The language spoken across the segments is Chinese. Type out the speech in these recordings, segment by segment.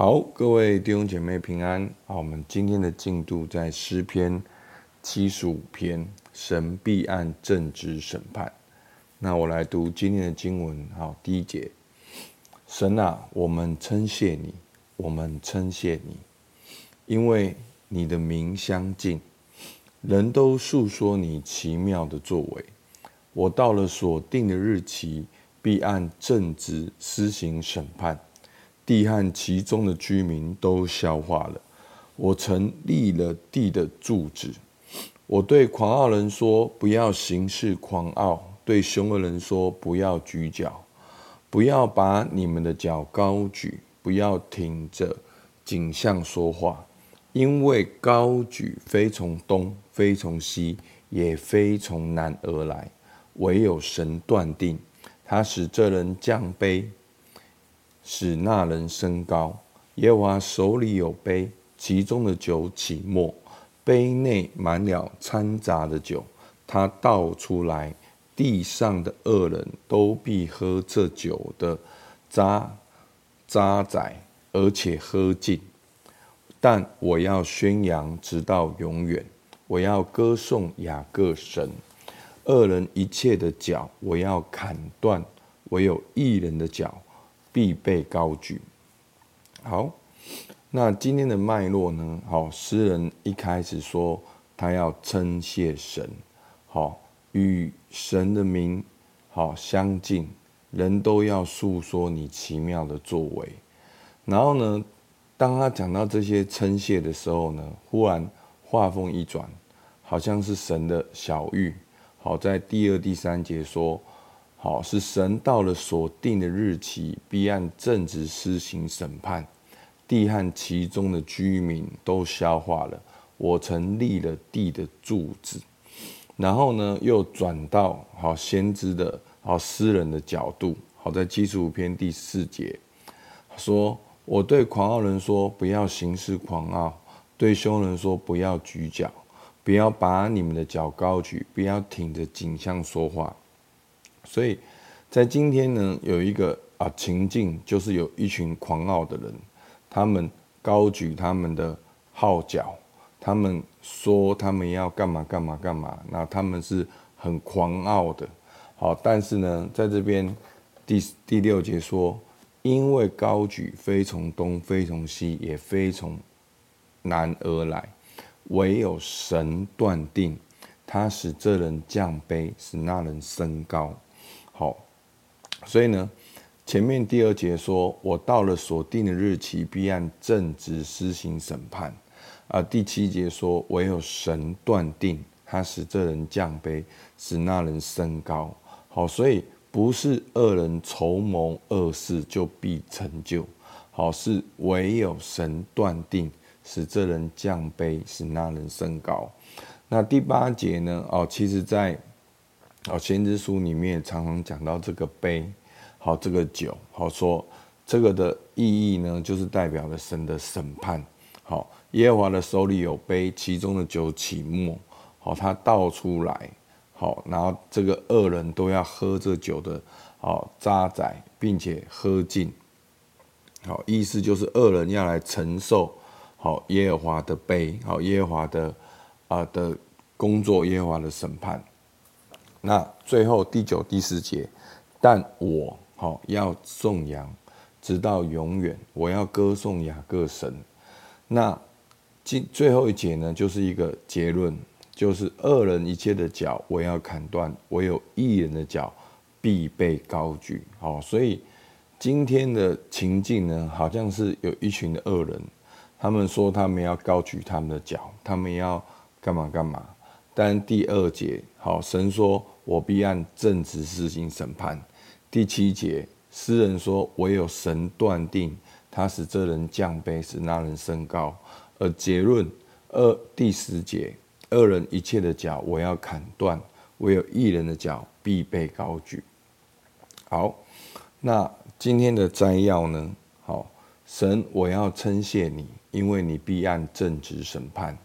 好，各位弟兄姐妹平安。好，我们今天的进度在诗篇七十五篇，神必按正直审判。那我来读今天的经文。好，第一节，神啊，我们称谢你，我们称谢你，因为你的名相近，人都述说你奇妙的作为。我到了所定的日期，必按正直施行审判。地和其中的居民都消化了。我曾立了地的柱子。我对狂傲人说：“不要行事狂傲。”对凶恶人说：“不要举脚，不要把你们的脚高举，不要挺着颈项说话，因为高举非从东，非从西，也非从南而来，唯有神断定。他使这人降卑。”使那人升高。耶和华手里有杯，其中的酒起沫，杯内满了掺杂的酒。他倒出来，地上的恶人都必喝这酒的渣渣滓，而且喝尽。但我要宣扬直到永远，我要歌颂雅各神。恶人一切的脚，我要砍断；唯有一人的脚。必备高举。好，那今天的脉络呢？好，诗人一开始说他要称谢神，好，与神的名好相近，人都要述说你奇妙的作为。然后呢，当他讲到这些称谢的时候呢，忽然话锋一转，好像是神的小玉。好，在第二、第三节说。好，是神到了所定的日期，必按正直施行审判，地和其中的居民都消化了。我曾立了地的柱子，然后呢，又转到好先知的好诗人的角度。好，在七十五篇第四节说：“我对狂傲人说，不要行事狂傲；对凶人说，不要举脚，不要把你们的脚高举，不要挺着颈项说话。”所以，在今天呢，有一个啊情境，就是有一群狂傲的人，他们高举他们的号角，他们说他们要干嘛干嘛干嘛，那他们是很狂傲的。好，但是呢，在这边第第六节说，因为高举非从东，非从西，也非从南而来，唯有神断定，他使这人降卑，使那人升高。所以呢，前面第二节说，我到了所定的日期，必按正直施行审判。啊，第七节说，唯有神断定，他使这人降卑，使那人升高。好，所以不是恶人筹谋恶事就必成就。好，是唯有神断定，使这人降卑，使那人升高。那第八节呢？哦，其实在。好，先知书里面常常讲到这个杯，好，这个酒，好说这个的意义呢，就是代表了神的审判。好，耶和华的手里有杯，其中的酒起沫，好，他倒出来，好，然后这个恶人都要喝这酒的，好渣滓，并且喝尽。好，意思就是恶人要来承受，好耶和华的杯，好耶和华的啊的工作，耶和华的审判。那最后第九、第十节，但我好要颂扬，直到永远。我要歌颂雅各神。那最最后一节呢，就是一个结论，就是恶人一切的脚我要砍断，唯有一人的脚必被高举。好，所以今天的情境呢，好像是有一群的恶人，他们说他们要高举他们的脚，他们要干嘛干嘛。但第二节，好，神说。我必按正直施行审判。第七节，诗人说：“唯有神断定，他使这人降卑，使那人升高。”而结论二第十节，恶人一切的脚我要砍断，唯有一人的脚必被高举。好，那今天的摘要呢？好，神，我要称谢你，因为你必按正直审判。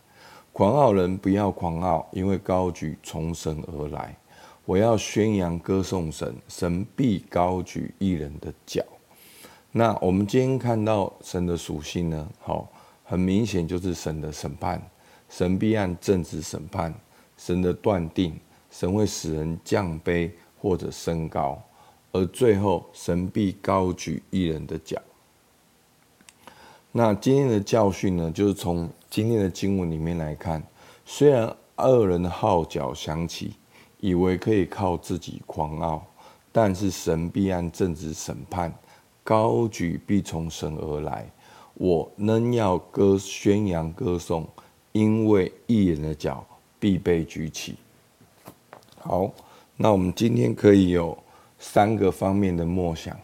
狂傲人不要狂傲，因为高举从神而来。我要宣扬歌颂神，神必高举义人的脚。那我们今天看到神的属性呢？好，很明显就是神的审判，神必按正直审判，神的断定，神会使人降卑或者升高，而最后神必高举义人的脚。那今天的教训呢，就是从今天的经文里面来看，虽然恶人的号角响起，以为可以靠自己狂傲，但是神必按正直审判。高举必从神而来，我仍要歌宣扬歌颂，因为义人的脚必被举起。好，那我们今天可以有三个方面的默想。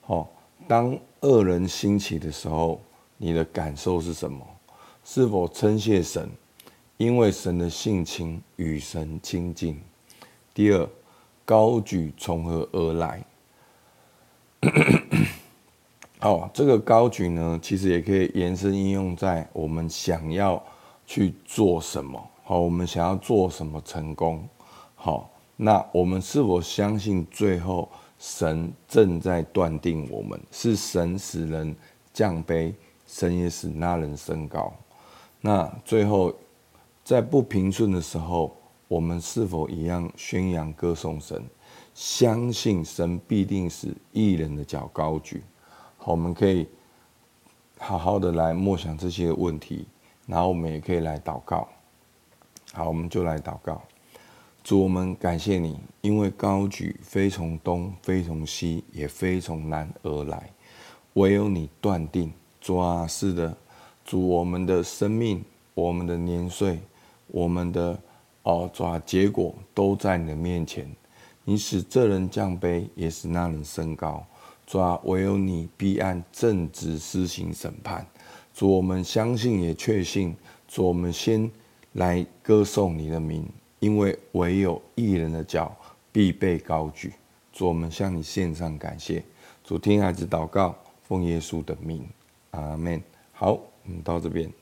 好，当恶人兴起的时候，你的感受是什么？是否称谢神？因为神的性情与神亲近。第二，高举从何而来？好，这个高举呢，其实也可以延伸应用在我们想要去做什么。好，我们想要做什么成功？好，那我们是否相信最后神正在断定我们？是神使人降卑，神也使那人升高。那最后在不平顺的时候，我们是否一样宣扬歌颂神？相信神必定使义人的脚高举。好我们可以好好的来默想这些问题，然后我们也可以来祷告。好，我们就来祷告。主，我们感谢你，因为高举非从东，非从西，也非从南而来，唯有你断定。主啊，是的，主，我们的生命、我们的年岁、我们的哦，主啊，结果都在你的面前。你使这人降卑，也使那人升高。主啊，唯有你必按正直施行审判。主，我们相信也确信。主，我们先来歌颂你的名，因为唯有义人的脚必被高举。主，我们向你献上感谢。主，听孩子祷告，奉耶稣的名，阿门。好，嗯到这边。